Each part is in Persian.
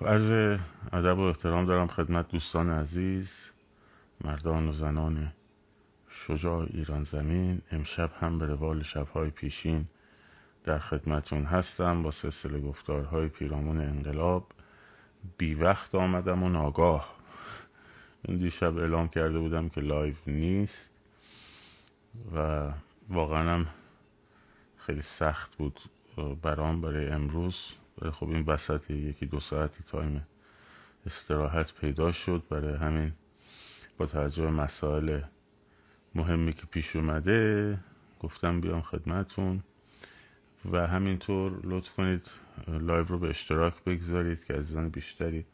عرض ادب و احترام دارم خدمت دوستان عزیز مردان و زنان شجاع ایران زمین. امشب هم به روال شبهای پیشین در خدمتون هستم با سلسله گفتارهای پیرامون انقلاب. بی وقت آمدم و ناگاه. این دیشب اعلام کرده بودم که live نیست و واقعا هم خیلی سخت بود برام برای امروز. خب این وسط یکی دو ساعتی time استراحت پیدا شد برای همین با توجه به مسائل مهمی که پیش اومده گفتم بیام خدمتون و همینطور لطف کنید live رو به اشتراک بگذارید که عزیزان بیشتری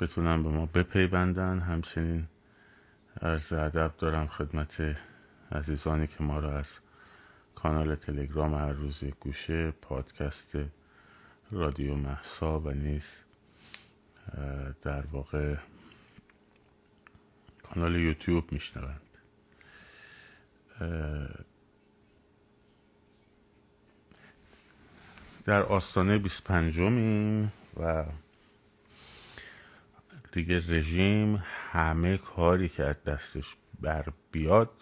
بتونن به ما بپیوندن. همچنین عرض ادب دارم خدمت عزیزانی که ما رو از کانال تلگرام هر روز گوشه پادکست رادیو محسا و نیز در واقع کانال یوتیوب میشنوند. در آستانه 25 و دیگه رژیم همه کاری که از دستش بر بیاد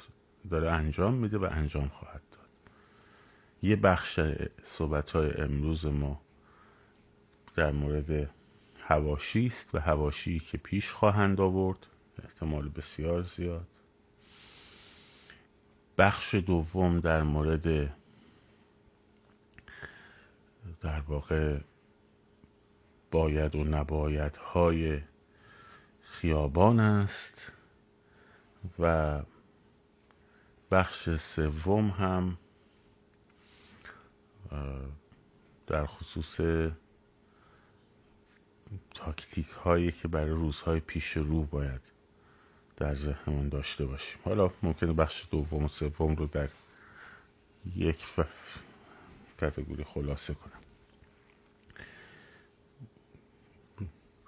داره انجام میده و انجام خواهد داد. یه بخش صحبت های امروز ما در مورد هواشی است و هواشی که پیش خواهند آورد احتمال بسیار زیاد. بخش دوم در مورد در واقع باید و نباید های خیابان است و بخش سوم هم در خصوص تاکتیک هایی که برای روزهای پیش رو باید در ذهنمون داشته باشیم. حالا ممکنه بخش دوم و سوم رو در یک کتگوری خلاصه کنم.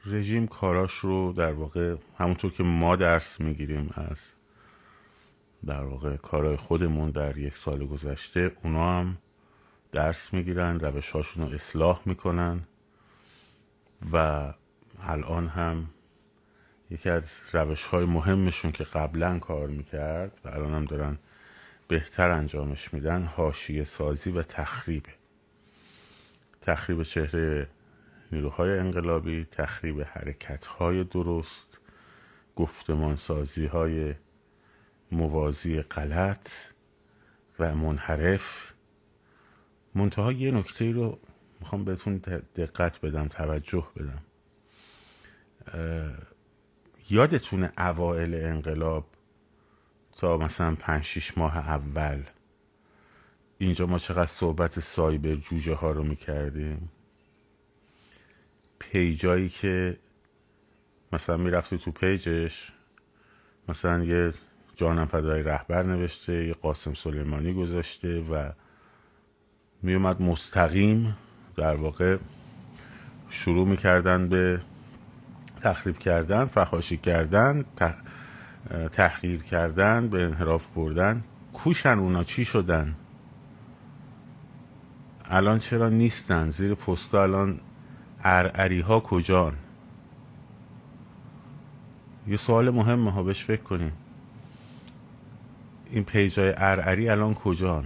رژیم کاراش رو در واقع همونطور که ما درس می‌گیریم از در واقع کارهای خودمون در یک سال گذشته اونا هم درس می‌گیرن روش هاشون رو اصلاح می‌کنن. و الان هم یکی از روش های مهمشون که قبلا کار می‌کرد و الان هم دارن بهتر انجامش میدن هاشیه سازی و تخریبه تخریب چهره نیروهای انقلابی تخریب حرکت های درست گفتمان سازی های موازی غلط و منحرف. منتها یه نکته رو می‌خوام بهتون دقت بدم توجه بدم. یادتونه اوائل انقلاب تا مثلا پنج شیش ماه اول؟ اینجا ما چقدر صحبت سایبر جوجه ها رو می‌کردیم. پیجایی که مثلا می‌رفتی تو پیجش مثلا یه جانم فدای رهبر نوشته یه قاسم سلیمانی گذاشته و میومد مستقیم در واقع شروع می‌کردن به تخریب کردن فخاشی کردن تحقیر کردن به انحراف بردن. کوشن اونا چی شدن؟ الان چرا نیستن؟ زیر پستا الان ارعری ها کجان؟ یه سوال مهمه ها بهش فکر کنیم. این پیجای ارعری الان کجان؟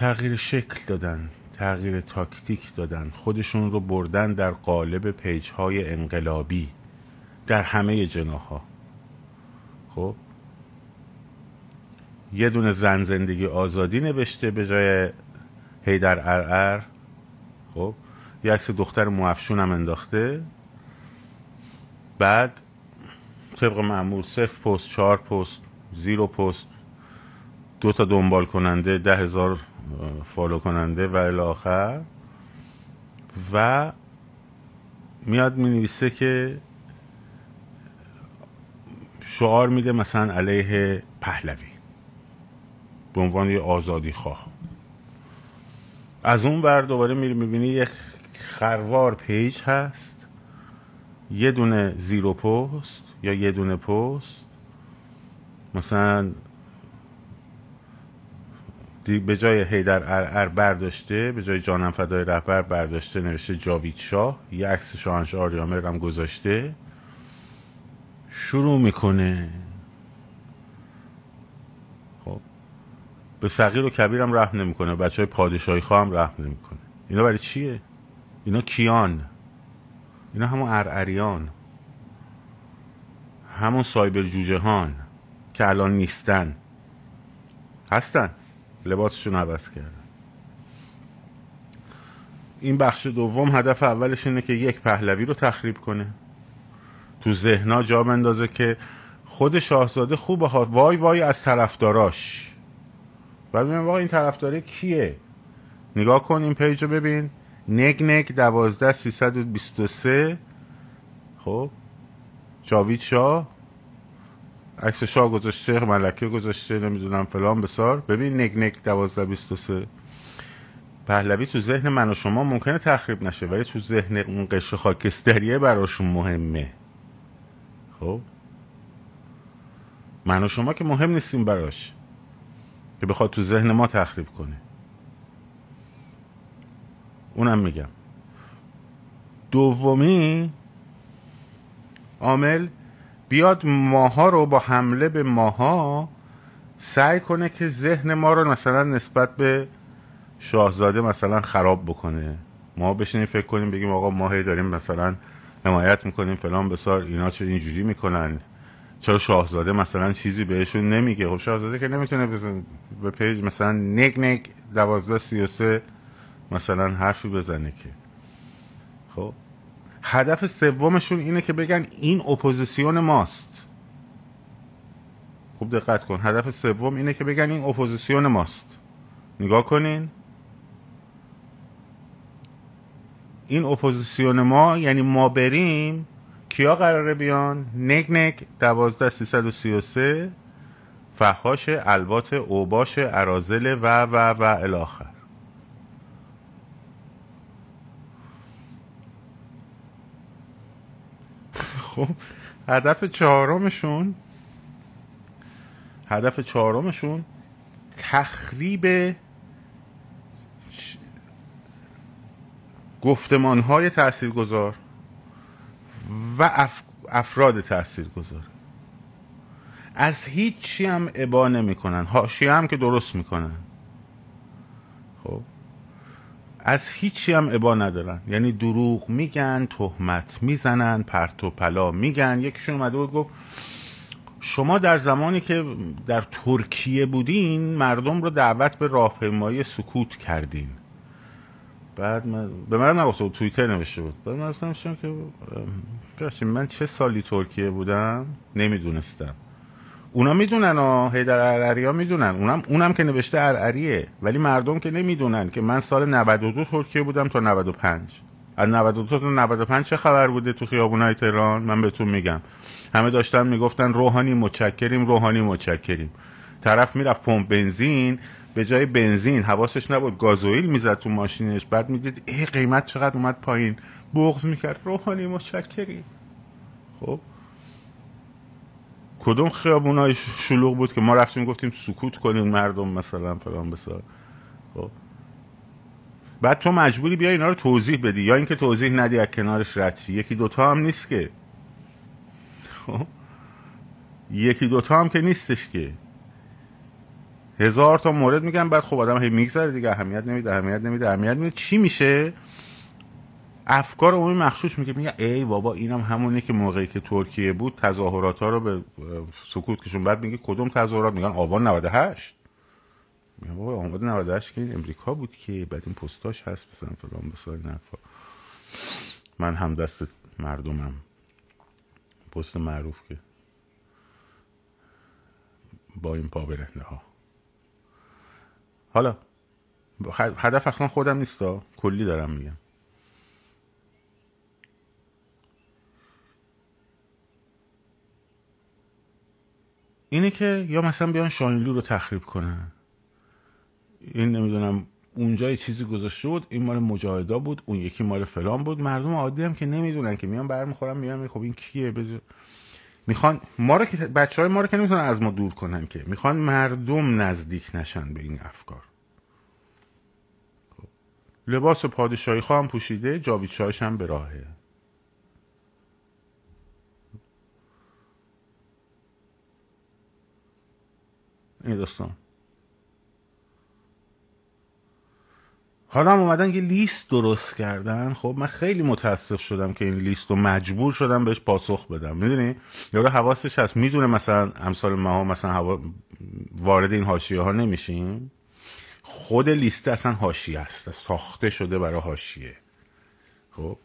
تغییر شکل دادن تغییر تاکتیک دادن خودشون رو بردن در قالب page های انقلابی در همه جناها. خب؟ یه دونه زن زندگی آزادی نوشته به جای header ارعر. خب؟ یه عکس دختر موفشون هم انداخته. بعد طبق معمول صفر پست چهار پست zero پست دو تا دنبال کننده ده هزار follow کننده و الاخر و میاد می نویسه که شعار میده مثلا علیه پهلوی به عنوان یه آزادی خواه. از اون ور دوباره میری می‌بینی یک خروار page هست یه دونه زیرو پست یا یه دونه پست. مثلا به جای هیدر ار برداشته به جای جانم فدای رهبر برداشته نوشته جاوید شاه. یه عکس شاهنشاه آریامر هم گذاشته. شروع می‌کنه. خب. به صغیر و کبیرم رحم نمی‌کنه بچه های پادشاهی خواهم رحم نمی‌کنه. اینا برای چیه؟ اینا کیان. اینا همون ارعریان. همون سایبر جوجهان که الان نیستن. هستن. لباسشون عوض کردن. این بخش دوم هدف اولش اینه که یک پهلوی رو تخریب کنه. تو ذهنا جا بندازه که خود شاهزاده خوبه ها وای وای از طرفداراش. بعد میگم واقعا این طرفداره کیه؟ نگاه کن این پیج رو ببین. نگ نگ دوازده سیصد و بیست و سه. خب؟ جاوید شاه؟ عکس شاه گذاشته ملکه گذاشته نمی‌دونم فلان بسار. ببین نگ نگ دوازده بیست و سه. پهلوی تو ذهن من و شما ممکنه تخریب نشه ولی تو ذهن اون قشر خاکستریه براشون مهمه. خب؟ من و شما که مهم نیستیم براش. که بخواد تو ذهن ما تخریب کنه. اونم میگم. دومی عامل بیاد ماها رو با حمله به ماها سعی کنه که ذهن ما رو مثلا نسبت به شاهزاده مثلا خراب بکنه. ما بشینیم فکر کنیم بگیم آقا ما هی داریم مثلا حمایت می‌کنیم فلان بسار اینا چه اینجوری می‌کنن؟ چرا شاهزاده مثلا چیزی بهشون نمیگه؟ خب شاهزاده که نمی‌تونه به page مثلا نگ نگ دوازده سی و سه مثلا حرفی بزنه که. خب؟ هدف سومشون اینه که بگن این اپوزیسیون ماست. خوب دقت کن. هدف سوم اینه که بگن این اپوزیسیون ماست. نگاه کنین. این اپوزیسیون ما یعنی ما بریم کیا قراره بیان؟ نگ نگ دوازده سیصد و سی و سه فحاش الوات اوباش ارازل و و و الاخر. خب. هدف چهارمشون هدف چهارمشون تخریب گفتمان های تأثیر گذار و اف... افراد تأثیر گذار از هیچی هم ابا نمی کنن هم که درست می‌کنن. خب. از هیچی هم ابا ندارن. یعنی دروغ میگن تهمت می‌زنن پرت و پلا میگن. یکیشون اومده بود گفت شما در زمانی که در ترکیه بودین مردم رو دعوت به راهپیمایی سکوت کردین. بعد من به من نگفته بود توییتر نوشته بود. بعد من که من چه سالی ترکیه بودم؟ نمی‌دونستم. اونا می‌دونن ها هیدر ارعری ها می‌دونن. اونم اونم که نوشته ارعریه. ولی مردم که نمی‌دونن که من سال 92 ترکیه بودم تا 95 از 92 تا 95 چه خبر بوده تو خیابونای تهران؟ من بهتون میگم. همه داشتن می‌گفتن روحانی متشکریم روحانی متشکریم. طرف می‌رفت پمپ بنزین به جای بنزین حواسش نبود. گازوئیل می‌زد تو ماشینش. بعد می‌دید ای قیمت چقدر اومد پایین؟ بغض می‌کرد. روحانی متشکریم. خب؟ کدوم خیابونای شلوغ بود که ما رفتیم گفتیم سکوت کنین مردم مثلا فلان بسار. خب. بعد تو مجبوری بیا اینا رو توضیح بدی یا اینکه توضیح ندی از کنارش رد یکی دوتا هم نیست که. خب. یکی دوتا هم که نیستش که. هزار تا مورد میگن بعد خب آدم هی میگذره دیگه. اهمیت نمیده اهمیت نمیده اهمیت نمیده. چی میشه؟ افکار عمومی مخشوش میگه. میگه ای بابا اینم همونی که موقعی که ترکیه بود تظاهرات ها رو به سکوت کشون بعد میگه کدوم تظاهرات؟ میگن آبان 98 میگه بابا آبان 98 که این امریکا بود که بعد این پستاش هست مثلا فلان بسار نفا من هم دست مردمم. پست معروف که با این پا برهنه ها. حالا هدف اصلا خودم نیستا کلی دارم میگم. اینه که یا مثلا بیان شاینلو رو تخریب کنن. این نمی‌دونم اونجا یه چیزی گذاشته بود این مال مجاهدا بود اون یکی مال فلان بود. مردم عادی هم که نمی‌دونن که میان برمیخورن میان خب این کیه؟ بز... می‌خوان ما رو که بچه های ما رو که نمی‌تونن از ما دور کنن که. می‌خوان مردم نزدیک نشن به این افکار. لباس پادشاهی خواهم پوشیده جاوید هم به راهه. این داستان. حالا هم اومدن یه لیست درست کردن. خب من خیلی متاسف شدم که این لیست رو مجبور شدم بهش پاسخ بدم. می‌دونی؟ یارو حواسش هست. می‌دونه مثلا امثال ما مثلا هوا وارد این حاشیه ها نمیشیم. خود لیست اصلا حاشیه است. ساخته شده برای حاشیه. خب؟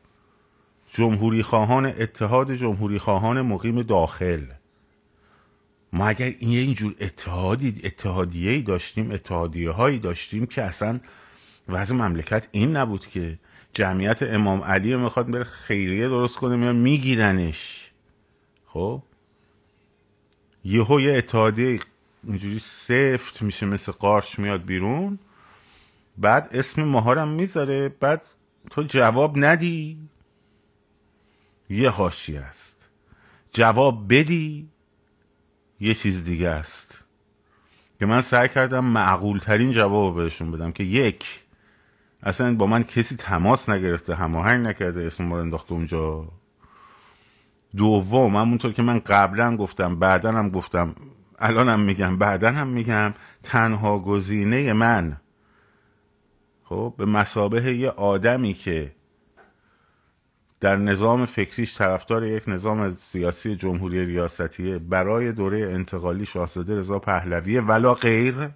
جمهوری خواهان اتحاد جمهوری خواهان مقیم داخل. ما اگر این اینجور اتحادی اتحادیه ای داشتیم اتحادیه هایی داشتیم که اصلا وضع مملکت این نبود که جمعیت امام علی می‌خواد بره خیریه درست کنه میان میگیرنش. خب؟ یهو یه اتحادیه اینجوری سفت میشه مثل قارچ میاد بیرون بعد اسم ماهارم می‌ذاره بعد تو جواب ندی. یه هاشی است. جواب بدی. یه چیز دیگه است. که من سعی کردم معقول ترین جواب بهشون بدم که یک اصلا با من کسی تماس نگرفته هماهنگ نکرده اسم ما انداخته اونجا. دوم همونطور که من قبلا گفتم بعدا هم گفتم الانم میگم بعدا هم میگم تنها گزینه من خب به مسابه یه آدمی که در نظام فکریش طرفدار یک نظام سیاسی جمهوری ریاستیه. برای دوره انتقالی شاهزاده رضا پهلویه ولا غیر.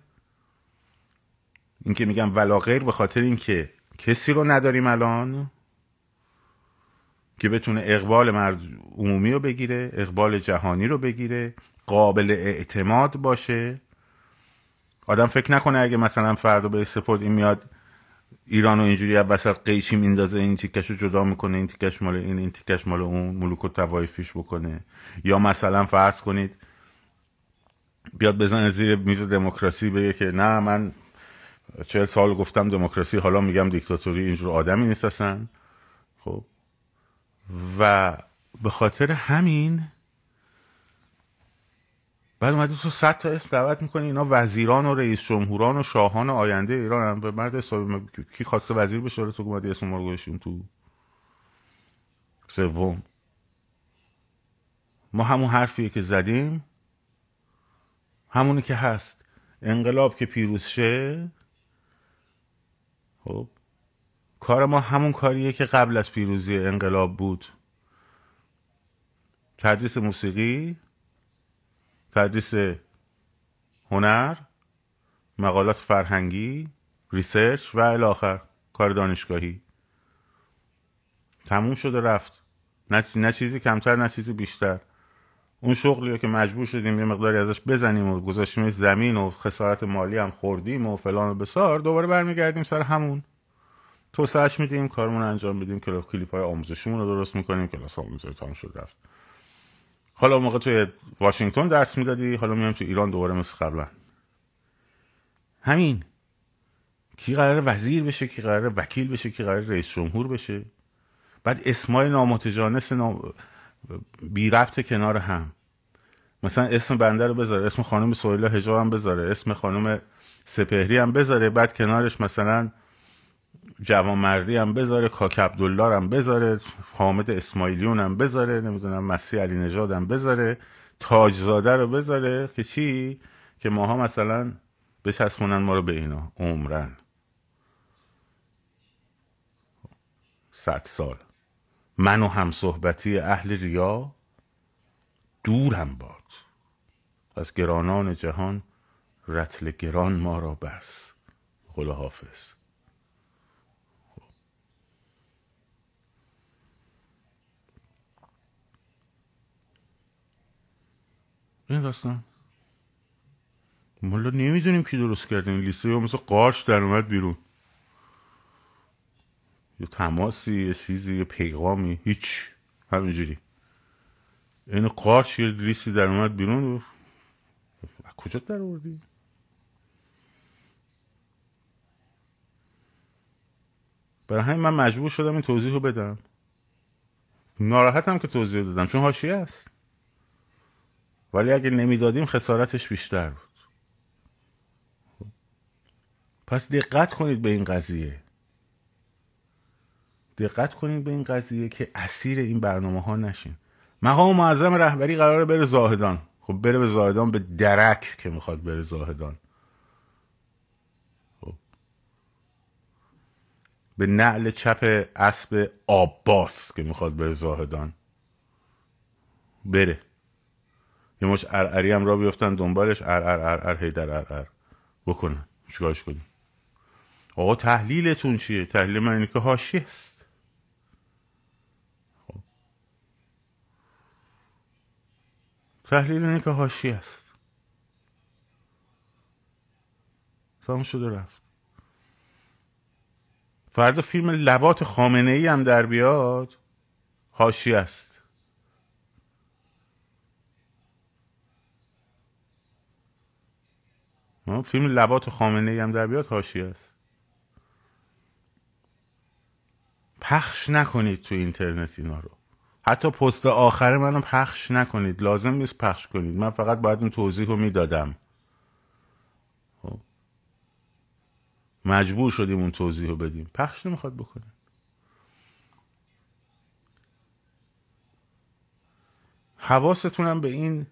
این که میگم ولا غیر به خاطر اینکه کسی رو نداریم الان که بتونه اقبال مرد عمومی رو بگیره اقبال جهانی رو بگیره قابل اعتماد باشه. آدم فکر نکنه اگه مثلا فردا به سپورت این میاد ایران و اینجوری وسط قیچی میندازه این تیکش رو جدا می‌کنه این تیکش مال این این تیکش مال اون ملوک و توایفیش بکنه. یا مثلا فرض کنید بیاد بزنه زیر میز دموکراسی بگه که نه من چهل سال گفتم دموکراسی حالا میگم دیکتاتوری اینجور آدمی نیست اصلا خب. و به خاطر همین بعد اومده تو صد تا اسم دعوت می‌کنی اینا وزیران و رئیس جمهوران و شاهان آینده ایران هم. به مرد حسابی کی خواسته وزیر بشه؟ تو اومدی اسم رو تو سوم. ما همون حرفیه که زدیم. همونی که هست. انقلاب که پیروز شه خب کار ما همون کاریه که قبل از پیروزی انقلاب بود. تدریس موسیقی تدریس هنر مقالات فرهنگی research و الاخر کار دانشگاهی. تموم شده رفت. نه, نه چیزی کمتر نه چیزی بیشتر. اون شغلی که مجبور شدیم یه مقداری ازش بزنیم و گذاشتیم زمین و خسارت مالی هم خوردیم و فلان و بسار دوباره برمیگردیم سر همون. توسعهش میدیم کارمون انجام میدیم کلیپ های آموزشیمون رو درست می‌کنیم کلاس آموزشی تمام شد رفت. حالا موقع توی واشنگتن درس می‌دادی حالا میام تو ایران دوباره مثل قبلا. همین. کی قرار وزیر بشه کی قرار وکیل بشه کی قرار رئیس جمهور بشه. بعد اسمای نامتجانس نام... بی ربط کنار هم. مثلا اسم بنده رو بذاره اسم خانم سویلا هجا هم بذاره اسم خانم سپهری هم بذاره بعد کنارش مثلا جوانمردی هم بذاره کاک عبدالله هم بذاره حامد اسماعیلیون هم بذاره نمی‌دونم مسیح علی نژاد هم بذاره تاجزاده رو بذاره که چی؟ که ماها مثلا بچسبونن ما رو به اینا عمرن. صد سال. من و هم صحبتی اهل ریا دورم باد. از گرانان جهان رتل گران ما را بس. قول حافظ این داستان مالا نمی‌دونیم کی درست کرده این لیسته یا مثل قارش در اومد بیرون یه تماسی یه چیزی یه پیغامی هیچ همینجوری این قارش یه لیستی در اومد بیرون و کجا در آوردی برای همین من مجبور شدم این توضیح رو بدم ناراحتم که توضیح دادم چون حاشیه است ولی اگه نمی‌دادیم خسارتش بیشتر بود. پس دقت کنید به این قضیه. دقت کنید به این قضیه که اسیر این برنامه ها نشین. مقام معظم رهبری قراره بره زاهدان. خب بره به زاهدان به درک که می‌خواد بره زاهدان. خب. به نعل چپ اسب آباس که می‌خواد بره زاهدان. بره. یه مش ارعری هم را بیفتن دنبالش. ار ار ار ار هیدر ار ار. بکنن. چیکارش کنیم؟ آقا تحلیلتون چیه؟ تحلیل من اینه که هاشی است خب. تحلیل اینه که هاشی است تمام شده رفت. فردا فیلم لبات خامنه ای هم در بیاد. هاشی است فیلم لبات خامنه ای هم در بیاد هاشی است. پخش نکنید تو اینترنت اینا رو. حتی پست آخر منو پخش نکنید. لازم نیست پخش کنید. من فقط باید اون توضیح رو می‌دادم. خب. مجبور شدیم اون توضیح رو بدیم. پخش نمی‌خواد بکنید حواستونم به این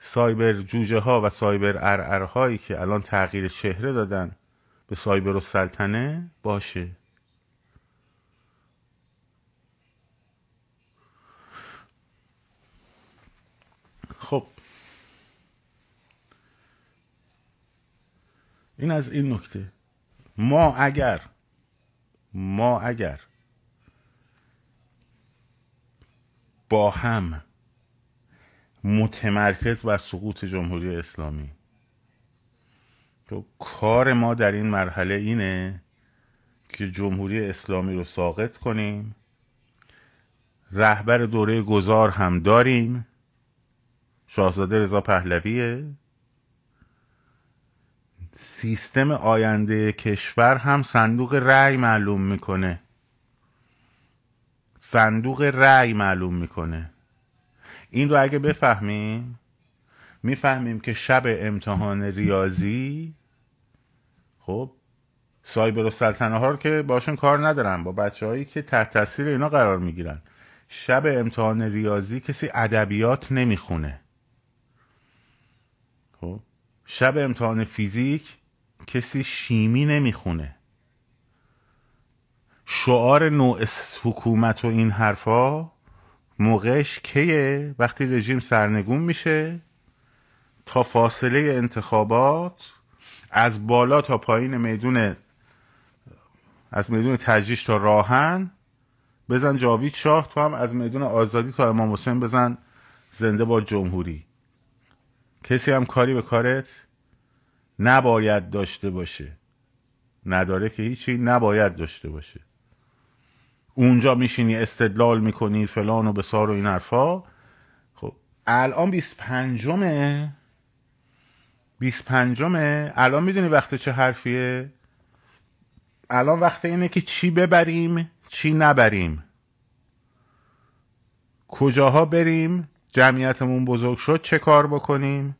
سایبر جوجه ها و سایبر ارعرهایی که الان تغییر چهره دادن به سایبر و سلطنه باشه. خب. این از این نکته. ما اگر ما اگر با هم متمرکز بر سقوط جمهوری اسلامی. تو کار ما در این مرحله اینه که جمهوری اسلامی رو ساقط کنیم رهبر دوره گذار هم داریم شاهزاده رضا پهلویه سیستم آینده کشور هم صندوق رأی معلوم می‌کنه. صندوق رأی معلوم می‌کنه. این رو اگه بفهمیم می‌فهمیم که شب امتحان ریاضی خب سایبر و سلطنه ها رو که باشون کار ندارن با بچه هایی که تحت تاثیر اینا قرار می‌گیرن. شب امتحان ریاضی کسی ادبیات نمی‌خونه. خب شب امتحان فیزیک کسی شیمی نمی‌خونه. شعار نوع حکومت و این حرفا موقعش کیه؟ وقتی رژیم سرنگون میشه تا فاصله انتخابات از بالا تا پایین میدون از میدون تجریش تا راهن بزن جاوید شاه تو هم از میدون آزادی تا امام حسین بزن زنده با جمهوری. کسی هم کاری به کارت نباید داشته باشه. نداره که هیچی نباید داشته باشه. اونجا میشینی استدلال می‌کنی فلان و بسار و این حرفا. خب الان 25 25 الان می‌دونی وقت چه حرفیه؟ الان وقت اینه که چی ببریم چی نبریم. کجاها بریم؟ جمعیتمون بزرگ شد چه کار بکنیم؟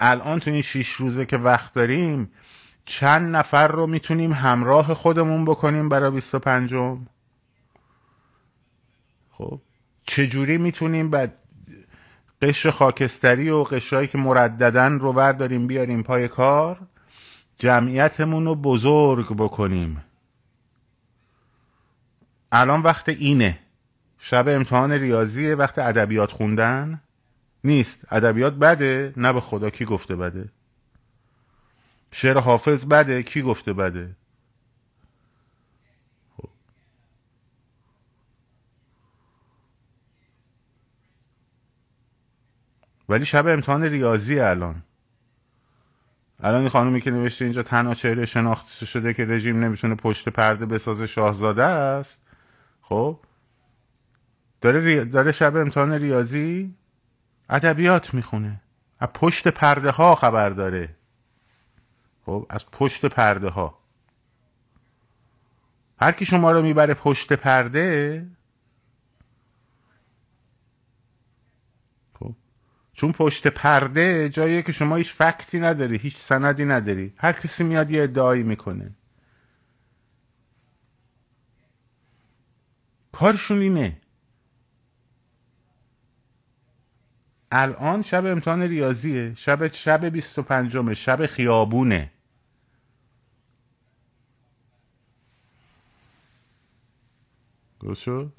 الان تو این شیش روزه که وقت داریم چند نفر رو می‌تونیم همراه خودمون بکنیم برای 25 خب. چجوری می‌تونیم بعد قشر خاکستری و قشرهایی که مرددن رو برداریم بیاریم پای کار جمعیتمون رو بزرگ بکنیم؟ الان وقت اینه. شب امتحان ریاضیه وقت ادبیات خوندن. نیست. ادبیات بده نه به خدا کی گفته بده. شعر حافظ بده کی گفته بده؟ ولی شب امتحان ریاضی الان. الان این خانومی که نوشته اینجا تنها چهره شناخته شده که رژیم نمی‌تونه پشت پرده بسازه شاهزاده است. خب؟ داره, داره شب امتحان ریاضی ادبیات می‌خونه. از پشت پرده ها خبر داره. خب؟ از پشت پرده ها. هر کی شما رو می‌بره پشت پرده خب چون پشت پرده جاییه که شما هیچ فکتی نداری هیچ سندی نداری. هر کسی میاد یه ادعایی می‌کنه. کارشون اینه. الان شب امتحان ریاضیه شب شب 25 شب خیابونه. شد؟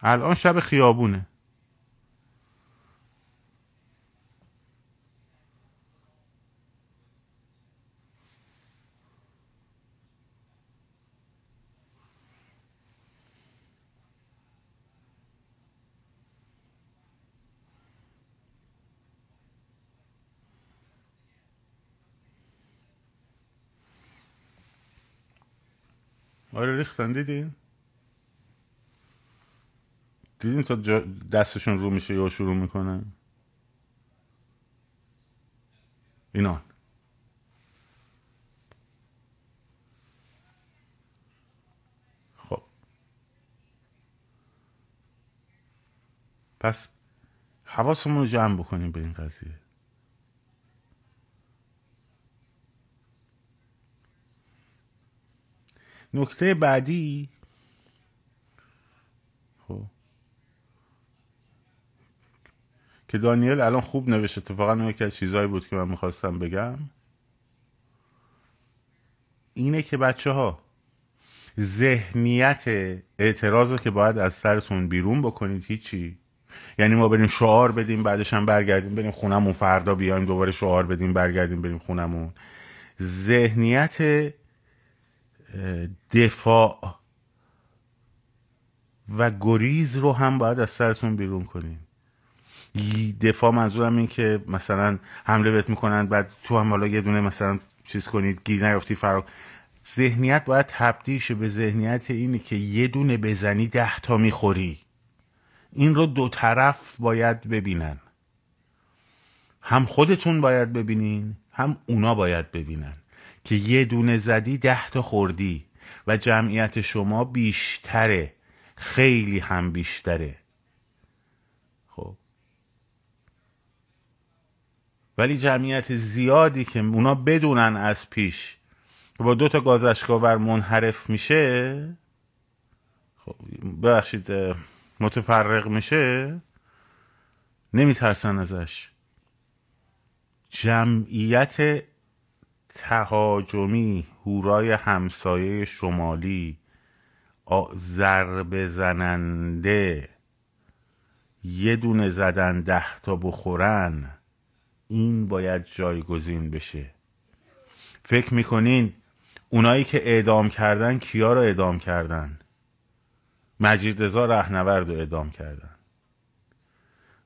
الان شب خیابونه. آره ریختن دیدین؟ دیدین تا دستشون رو میشه یا شروع می‌کنن اینان خب. پس حواسمون رو جمع بکنیم به این قضیه. نکته بعدی. خب. که دانیل الان خوب نوشت اتفاقا یکی از چیزهایی بود که من می‌خواستم بگم. اینه که بچه ها ذهنیت اعتراض که باید از سرتون بیرون بکنید هیچی. یعنی ما بریم شعار بدیم بعدش هم برگردیم بریم خونمون فردا بیایم دوباره شعار بدیم برگردیم بریم خونمون ذهنیت دفاع و گریز رو هم باید از سرتون بیرون کنین دفاع منظورم این که مثلا حمله بهت می‌کنن بعد تو هم حالا یه دونه مثلا چیز کنید گیر نیافتی فرا ذهنیت باید تبدیل شه به ذهنیت اینی که یه دونه بزنی ده تا می‌خوری. این رو دو طرف باید ببینن. هم خودتون باید ببینین هم اونا باید ببینن. که یه دونه زدی ده تا خوردی و جمعیت شما بیشتره خیلی هم بیشتره. خب. ولی جمعیت زیادی که اونا بدونن از پیش با دو تا گازشگاور منحرف میشه خب ببخشید متفرق میشه نمیترسن ازش. جمعیت تهاجمی هورای همسایه شمالی. ضربه زننده یه دونه زدن ده تا بخورن. این باید جایگزین بشه. فکر می‌کنین اونایی که اعدام کردن کیا رو اعدام کردن؟ مجید رضا رهنورد رو اعدام کردن.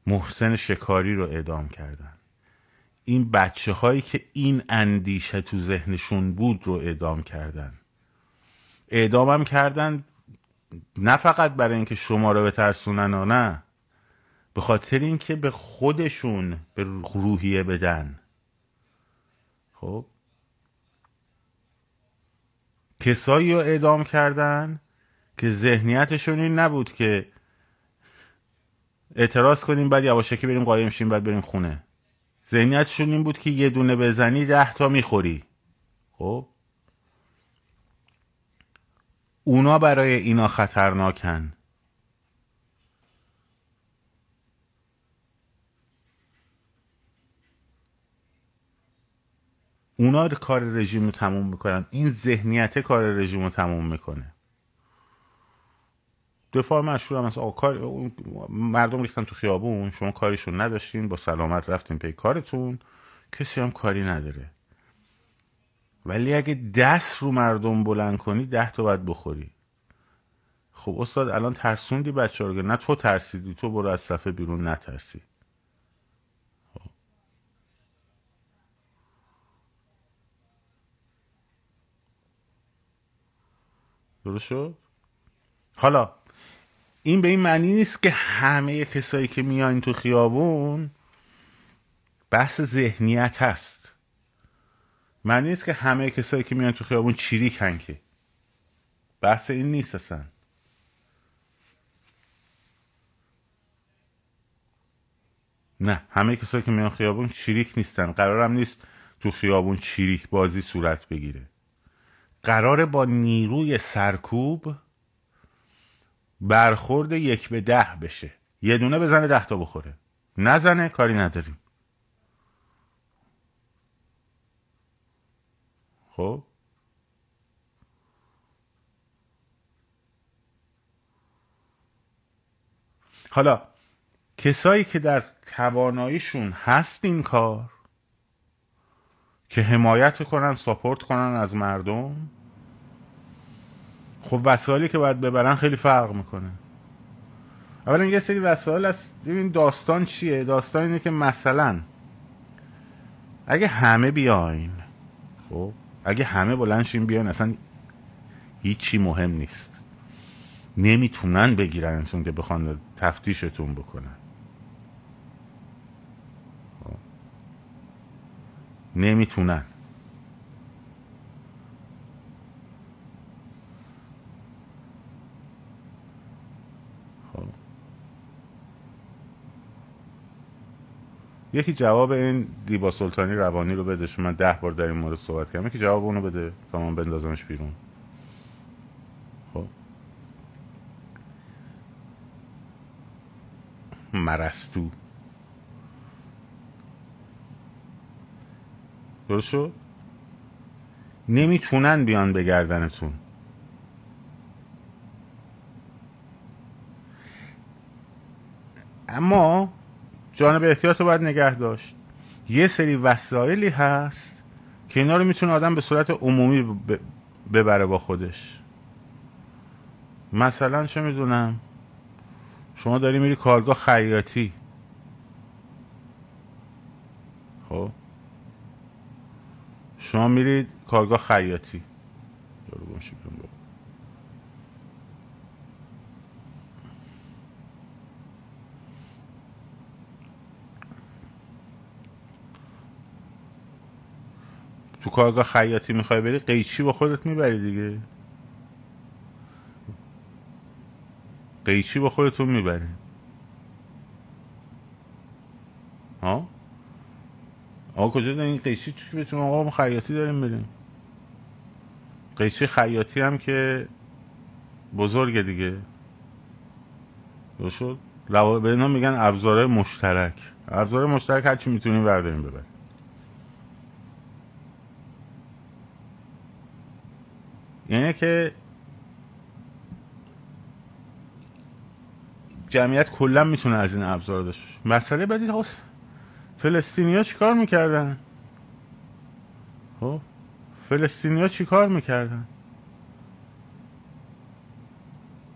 محسن شکاری رو اعدام کردن. این بچه هایی که این اندیشه تو ذهنشون بود رو اعدام کردن. اعدامم کردن نه فقط برای اینکه شما رو بترسونن و نه به خاطر اینکه به خودشون به روحیه بدن. خب؟ کسایی رو اعدام کردن که ذهنیتشون این نبود که اعتراض کنیم بعد یواشکی بریم قایم شیم بعد بریم خونه. ذهنیتشون این بود که یه دونه بزنی ده تا می‌خوری. خب؟ اونا برای اینا خطرناکن. اونا کار رژیم رو تموم می‌کنن. این ذهنیت کار رژیم رو تموم می‌کنه. دفاع مشهور هم از کار مردم ریختن تو خیابون شما کاریشون نداشتین با سلامت رفتین پی کارتون کسی هم کاری نداره. ولی اگه دست رو مردم بلند کنی ده تا باید بخوری. خب استاد الان ترسوندی بچه رو نه تو ترسیدی تو برو از صفحه بیرون نترسی. درست شد؟ حالا این به این معنی نیست که همه کسایی که میان تو خیابون بحث ذهنیت هست. معنی نیست که همه کسایی که میان تو خیابون چیریکن که بحث این نیست اصلا. نه همه کسایی که میان خیابون چیریک نیستن. قرارم نیست تو خیابون چیریک بازی صورت بگیره. قراره با نیروی سرکوب برخورد یک به ده بشه. یه دونه بزنه ده تا بخوره. نزنه کاری نداریم. خب؟ حالا کسایی که در تواناییشون هست این کار که حمایت کنن ساپورت کنن از مردم خب وسایلی که باید ببرن خیلی فرق می‌کنه. اولا یه سری وسایل هست. ببین داستان چیه؟ داستان اینه که مثلا اگه همه بیاین خب؟ اگه همه بلنشین بیان اصلا هیچی مهم نیست. نمی‌تونن بگیرنتون که بخوان تفتیشتون بکنن. خب. نمی‌تونن. یکی جواب این دیبا سلطانی روانی رو بده من ده بار در این مورد صحبت کردم. یکی جواب اونو بده تا من بندازمش بیرون. مرستو. درست نمی‌تونن بیان به گردنتون. اما جانب احتیاط رو باید نگه داشت. یه سری وسایلی هست که اینا رو می‌تونه آدم به صورت عمومی ببره با خودش. مثلا چه می‌دونم؟ شما داری میری کارگاه خیاطی. خب؟ شما میرید کارگاه خیاطی. تو کارگاه خیاطی می‌خوای بری قیچی با خودت می‌بری دیگه. قیچی با خودتون می‌برین. ها؟ آقا کجا دارین قیچی؟ چی بهتون آقا ما خیاطی داریم بریم قیچی خیاطی هم که بزرگه دیگه. شد؟ به اینا میگن ابزار مشترک. ابزار مشترک هرچی می‌تونیم برداریم ببریم یعنی که جمعیت کلا می‌تونه از این ابزار داشته مسئله بعدی فلسطینی ها چیکار می‌کردن؟ خب فلسطینی ها چیکار می‌کردن؟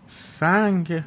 سنگ.